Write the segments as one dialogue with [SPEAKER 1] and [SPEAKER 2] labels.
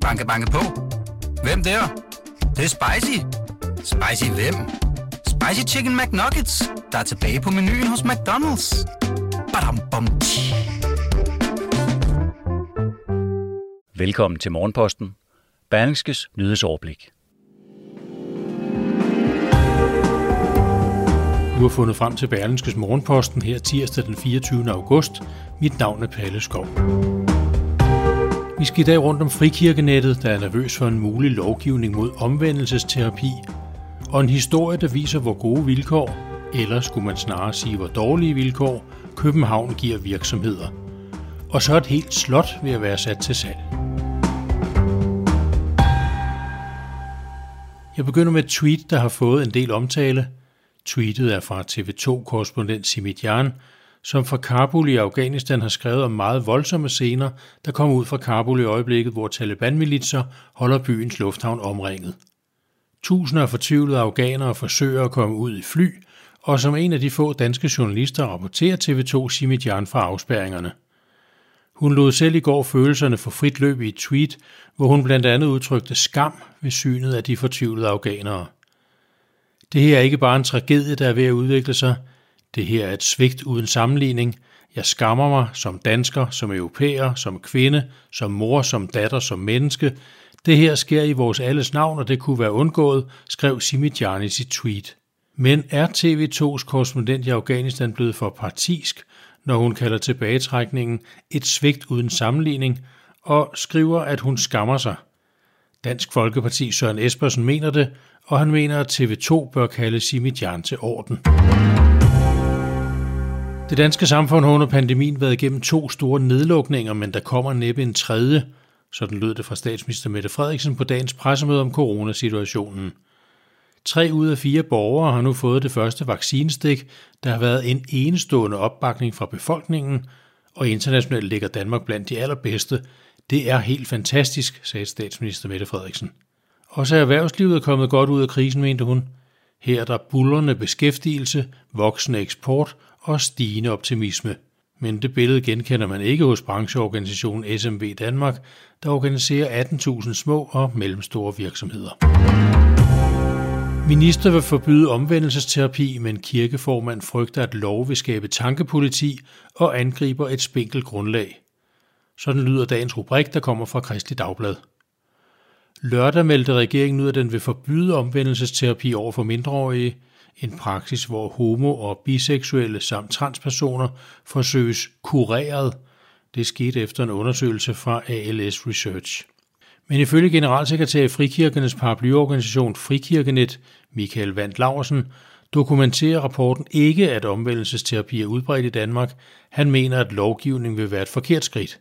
[SPEAKER 1] Banke, banke på. Hvem der? Det, det er spicy. Spicy hvem? Spicy Chicken McNuggets, der er tilbage på menuen hos McDonald's. Badum, bom, tji.
[SPEAKER 2] Velkommen til Morgenposten. Berlingskes nyhedsoverblik.
[SPEAKER 3] Du har fundet frem til Berlingskes Morgenposten her tirsdag den 24. august. Mit navn er Palle Skov. Vi skal i dag rundt om frikirkenettet, der er nervøs for en mulig lovgivning mod omvendelsesterapi, og en historie, der viser, hvor gode vilkår, eller skulle man snarere sige, hvor dårlige vilkår, København giver virksomheder. Og så et helt slot ved at være sat til salg. Jeg begynder med et tweet, der har fået en del omtale. Tweetet er fra TV2-korrespondent Simit Jan, som fra Kabul i Afghanistan har skrevet om meget voldsomme scener, der kommer ud fra Kabul i øjeblikket, hvor Taliban-militser holder byens lufthavn omringet. Tusinder af fortvivlede afghanere forsøger at komme ud i fly, og som en af de få danske journalister rapporterer TV2 Simit Jan fra afspærringerne. Hun lod selv i går følelserne for frit løb i et tweet, hvor hun blandt andet udtrykte skam ved synet af de fortvivlede afghanere. Det her er ikke bare en tragedie, der er ved at udvikle sig. Det her er et svigt uden sammenligning. Jeg skammer mig som dansker, som europæer, som kvinde, som mor, som datter, som menneske. Det her sker i vores alles navn, og det kunne være undgået, skrev Simit i sit tweet. Men er TV2's korrespondent i Afghanistan blevet for partisk, når hun kalder tilbagetrækningen et svigt uden sammenligning, og skriver, at hun skammer sig. Dansk Folkeparti Søren Espersen mener det, og han mener, at TV2 bør kalde Simidjan til orden. Det danske samfund har under pandemien været igennem to store nedlukninger, men der kommer næppe en tredje. Sådan lød det fra statsminister Mette Frederiksen på dagens pressemøde om coronasituationen. Tre ud af fire borgere har nu fået det første vaccinestik. Der har været en enestående opbakning fra befolkningen, og internationalt ligger Danmark blandt de allerbedste. Det er helt fantastisk, sagde statsminister Mette Frederiksen. Også erhvervslivet er kommet godt ud af krisen, mente hun. Her er der bullerne beskæftigelse, voksende eksport og stigende optimisme. Men det billede genkender man ikke hos brancheorganisationen SMV Danmark, der organiserer 18.000 små og mellemstore virksomheder. Minister vil forbyde omvendelsesterapi, men kirkeformand frygter, at lov vil skabe tankepoliti og angriber et spinkelt grundlag. Sådan lyder dagens rubrik, der kommer fra Kristelig Dagblad. Lørdag meldte regeringen ud, at den vil forbyde omvendelsesterapi over for mindreårige, en praksis, hvor homo- og biseksuelle samt transpersoner forsøges kureret. Det skete efter en undersøgelse fra ALS Research. Men ifølge generalsekretær i Frikirkenes paraplyorganisation Frikirkenet, Michael Vandt Laursen, dokumenterer rapporten ikke, at omvendelsesterapi er udbredt i Danmark. Han mener, at lovgivningen vil være et forkert skridt.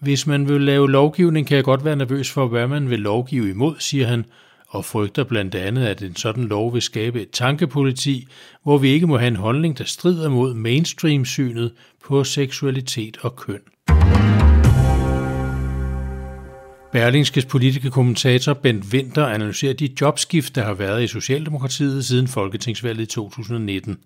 [SPEAKER 3] Hvis man vil lave lovgivning, kan jeg godt være nervøs for, hvad man vil lovgive imod, siger han, og frygter blandt andet, at en sådan lov vil skabe et tankepoliti, hvor vi ikke må have en holdning, der strider mod mainstream-synet på seksualitet og køn. Berlingskes politiske kommentator Bent Winter analyserer de jobskift, der har været i Socialdemokratiet siden Folketingsvalget i 2019.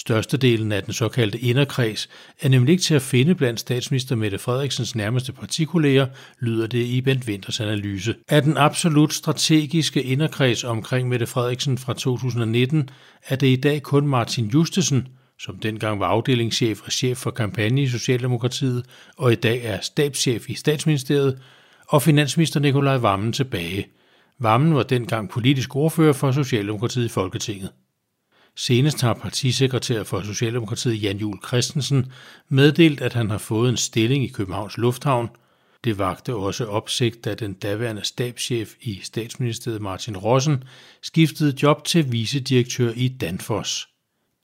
[SPEAKER 3] Størstedelen af den såkaldte inderkreds er nemlig ikke til at finde blandt statsminister Mette Frederiksens nærmeste partikolleger, lyder det i Bent Winters analyse. Af den absolut strategiske inderkreds omkring Mette Frederiksen fra 2019 er det i dag kun Martin Justesen, som dengang var afdelingschef og chef for kampagne i Socialdemokratiet, og i dag er stabschef i statsministeriet, og finansminister Nikolaj Vammen tilbage. Vammen var dengang politisk ordfører for Socialdemokratiet i Folketinget. Senest har partisekretær for Socialdemokratiet Jan Jul Christensen meddelt, at han har fået en stilling i Københavns Lufthavn. Det vagte også opsigt, da den daværende stabschef i statsministeriet Martin Rossen skiftede job til vicedirektør i Danfoss.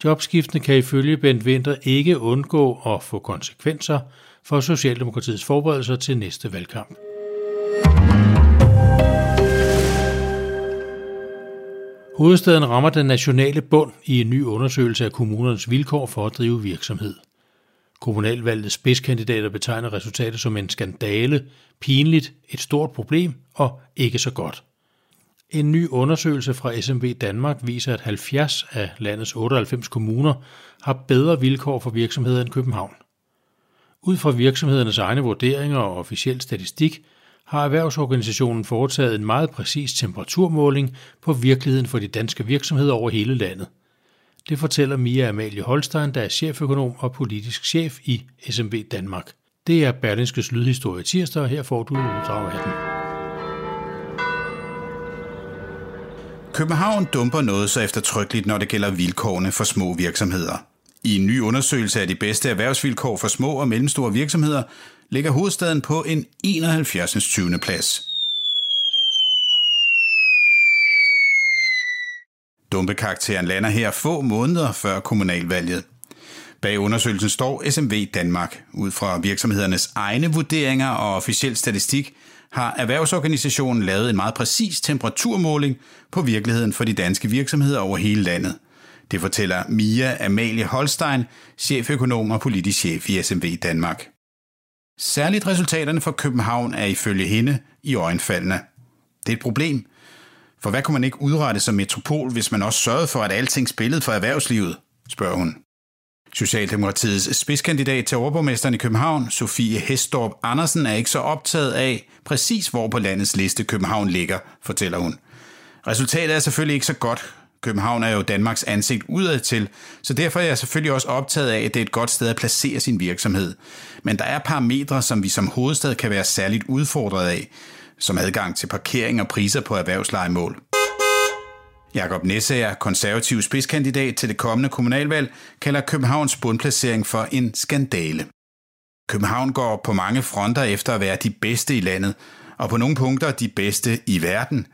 [SPEAKER 3] Jobskiftene kan ifølge Bent Winter ikke undgå at få konsekvenser for Socialdemokratiets forberedelser til næste valgkamp. Hovedstaden rammer den nationale bund i en ny undersøgelse af kommunernes vilkår for at drive virksomhed. Kommunalvalgets spidskandidater betegner resultatet som en skandale, pinligt, et stort problem og ikke så godt. En ny undersøgelse fra SMV Danmark viser, at 70 af landets 98 kommuner har bedre vilkår for virksomheder end København. Ud fra virksomhedernes egne vurderinger og officiel statistik har erhvervsorganisationen foretaget en meget præcis temperaturmåling på virkeligheden for de danske virksomheder over hele landet. Det fortæller Mia Amalie Holstein, der er cheføkonom og politisk chef i SMB Danmark. Det er Berlingskes Lydhistorie tirsdag, og her får du uddrag af den.
[SPEAKER 4] København dumper noget så eftertrykkeligt, når det gælder vilkårene for små virksomheder. I en ny undersøgelse af de bedste erhvervsvilkår for små og mellemstore virksomheder ligger hovedstaden på en 71. 20. plads. Dumpekarakteren lander her få måneder før kommunalvalget. Bag undersøgelsen står SMV Danmark. Ud fra virksomhedernes egne vurderinger og officiel statistik har erhvervsorganisationen lavet en meget præcis temperaturmåling på virkeligheden for de danske virksomheder over hele landet. Det fortæller Mia Amalie Holstein, cheføkonom og politisk chef i SMV Danmark. Særligt resultaterne for København er ifølge hende i øjenfaldene. Det er et problem, for hvad kunne man ikke udrette som metropol, hvis man også sørgede for, at alting spillede for erhvervslivet, spørger hun. Socialdemokratiets spidskandidat til overborgmesteren i København, Sofie Hestorp Andersen, er ikke så optaget af præcis hvor på landets liste København ligger, fortæller hun. Resultatet er selvfølgelig ikke så godt. København er jo Danmarks ansigt udad til, så derfor er jeg selvfølgelig også optaget af, at det er et godt sted at placere sin virksomhed. Men der er parametre, som vi som hovedstad kan være særligt udfordret af, som adgang til parkering og priser på erhvervslejemål. Jakob Nessager, konservativ spidskandidat til det kommende kommunalvalg, kalder Københavns bundplacering for en skandale. København går på mange fronter efter at være de bedste i landet, og på nogle punkter de bedste i verden.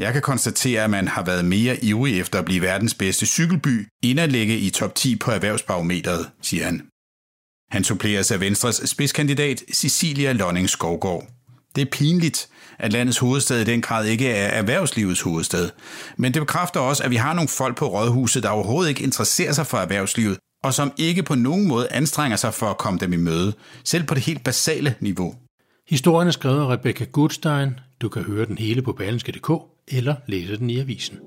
[SPEAKER 4] Jeg kan konstatere, at man har været mere ivrig efter at blive verdens bedste cykelby, end at ligge i top 10 på erhvervsbarometeret, siger han. Han suppleres af Venstres spidskandidat Cecilia Lonning Skovgaard. Det er pinligt, at landets hovedstad i den grad ikke er erhvervslivets hovedstad. Men det bekræfter også, at vi har nogle folk på rådhuset, der overhovedet ikke interesserer sig for erhvervslivet, og som ikke på nogen måde anstrenger sig for at komme dem i møde, selv på det helt basale niveau.
[SPEAKER 3] Historien er skrevet af Rebecca Goodstein. Du kan høre den hele på berlingske.dk eller læse den i avisen.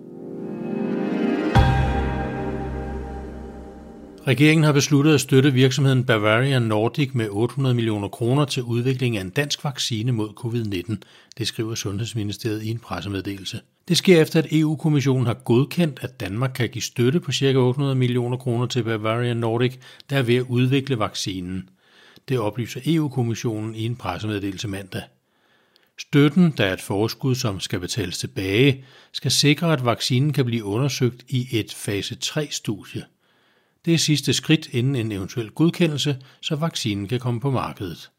[SPEAKER 3] Regeringen har besluttet at støtte virksomheden Bavarian Nordic med 800 millioner kroner til udvikling af en dansk vaccine mod covid-19, det skriver Sundhedsministeriet i en pressemeddelelse. Det sker efter, at EU-kommissionen har godkendt, at Danmark kan give støtte på ca. 800 millioner kroner til Bavarian Nordic, der er ved at udvikle vaccinen. Det oplyser EU-kommissionen i en pressemeddelelse mandag. Støtten, der er et forskud, som skal betales tilbage, skal sikre, at vaccinen kan blive undersøgt i et fase 3-studie. Det er sidste skridt inden en eventuel godkendelse, så vaccinen kan komme på markedet.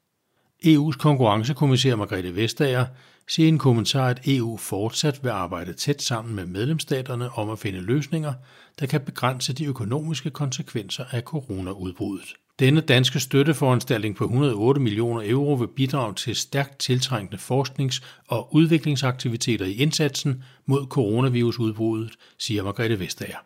[SPEAKER 3] EU's konkurrencekommissær Margrethe Vestager siger i en kommentar, at EU fortsat vil arbejde tæt sammen med medlemsstaterne om at finde løsninger, der kan begrænse de økonomiske konsekvenser af coronaudbruddet. Denne danske støtteforanstaltning på 108 millioner euro vil bidrage til stærkt tiltrængende forsknings- og udviklingsaktiviteter i indsatsen mod coronavirusudbruddet, siger Margrethe Vestager.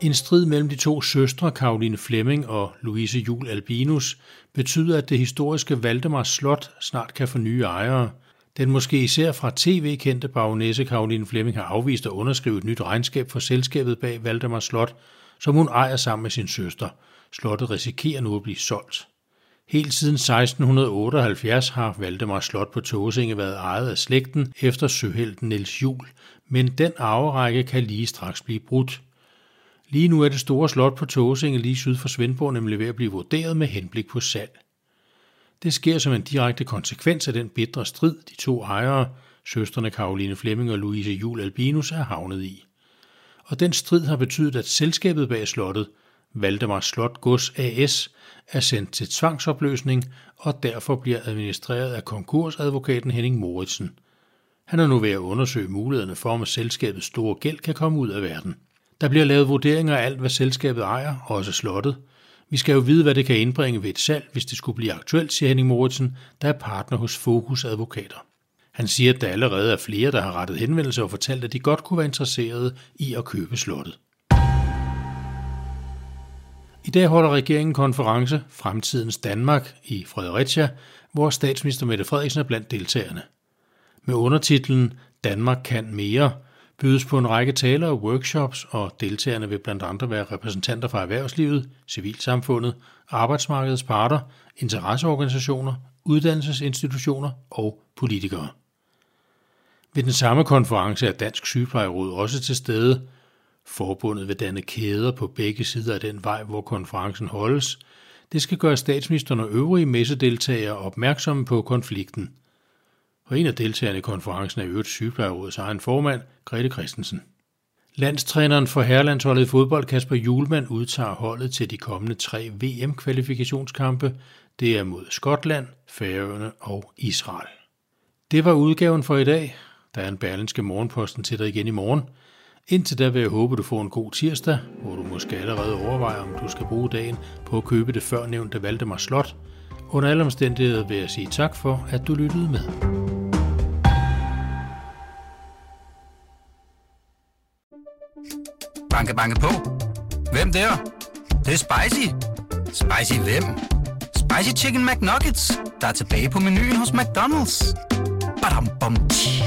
[SPEAKER 3] En strid mellem de to søstre, Karoline Flemming og Louise Jul Albinus, betyder, at det historiske Valdemars Slot snart kan få nye ejere. Den måske især fra tv kendte baronesse Karoline Flemming har afvist at underskrive et nyt regnskab for selskabet bag Valdemars Slot, som hun ejer sammen med sin søster. Slottet risikerer nu at blive solgt. Helt siden 1678 har Valdemar Slot på Tåsinge været ejet af slægten efter søhelten Niels Jul, men den arverække kan lige straks blive brudt. Lige nu er det store slot på Tåsinge lige syd for Svendborg nemlig ved at blive vurderet med henblik på salg. Det sker som en direkte konsekvens af den bitre strid, de to ejere, søstrene Karoline Flemming og Louise Jul Albinus, er havnet i. Og den strid har betydet, at selskabet bag slottet, Valdemar Slot Gods AS, er sendt til tvangsopløsning og derfor bliver administreret af konkursadvokaten Henning Moritsen. Han er nu ved at undersøge mulighederne for, om selskabets store gæld kan komme ud af verden. Der bliver lavet vurderinger af alt, hvad selskabet ejer, også slottet. Vi skal jo vide, hvad det kan indbringe ved et salg, hvis det skulle blive aktuelt, siger Henning Moritsen, der er partner hos Fokus Advokater. Han siger, at der allerede er flere, der har rettet henvendelse og fortalt, at de godt kunne være interesserede i at købe slottet. I dag holder regeringen konference Fremtidens Danmark i Fredericia, hvor statsminister Mette Frederiksen er blandt deltagerne. Med undertitlen Danmark kan mere – bydes på en række taler og workshops, og deltagerne vil blandt andre være repræsentanter fra erhvervslivet, civilsamfundet, arbejdsmarkedets parter, interesseorganisationer, uddannelsesinstitutioner og politikere. Ved den samme konference er Dansk Sygeplejeråd også til stede. Forbundet vil danne kæder på begge sider af den vej, hvor konferencen holdes. Det skal gøre statsministeren og øvrige messedeltagere opmærksomme på konflikten. Og en af deltagerne i konferencen er øvrigt Sygeplejerådets egen formand, Grete Christensen. Landstræneren for herrelandsholdet i fodbold, Kasper Julemand, udtager holdet til de kommende tre VM-kvalifikationskampe. Det er mod Skotland, Færøerne og Israel. Det var udgaven for i dag. Der er en berlinske morgenposten til dig igen i morgen. Indtil da vil jeg håbe, du får en god tirsdag, hvor du måske allerede overvejer, om du skal bruge dagen på at købe det førnævnte Valdemar Slot. Under alle omstændigheder vil jeg sige tak for, at du lyttede med.
[SPEAKER 1] Banke, banke på. Hvem der? Det, det er spicy. Spicy hvem? Spicy Chicken McNuggets, der er tilbage på menuen hos McDonald's. Badum, bom, tji.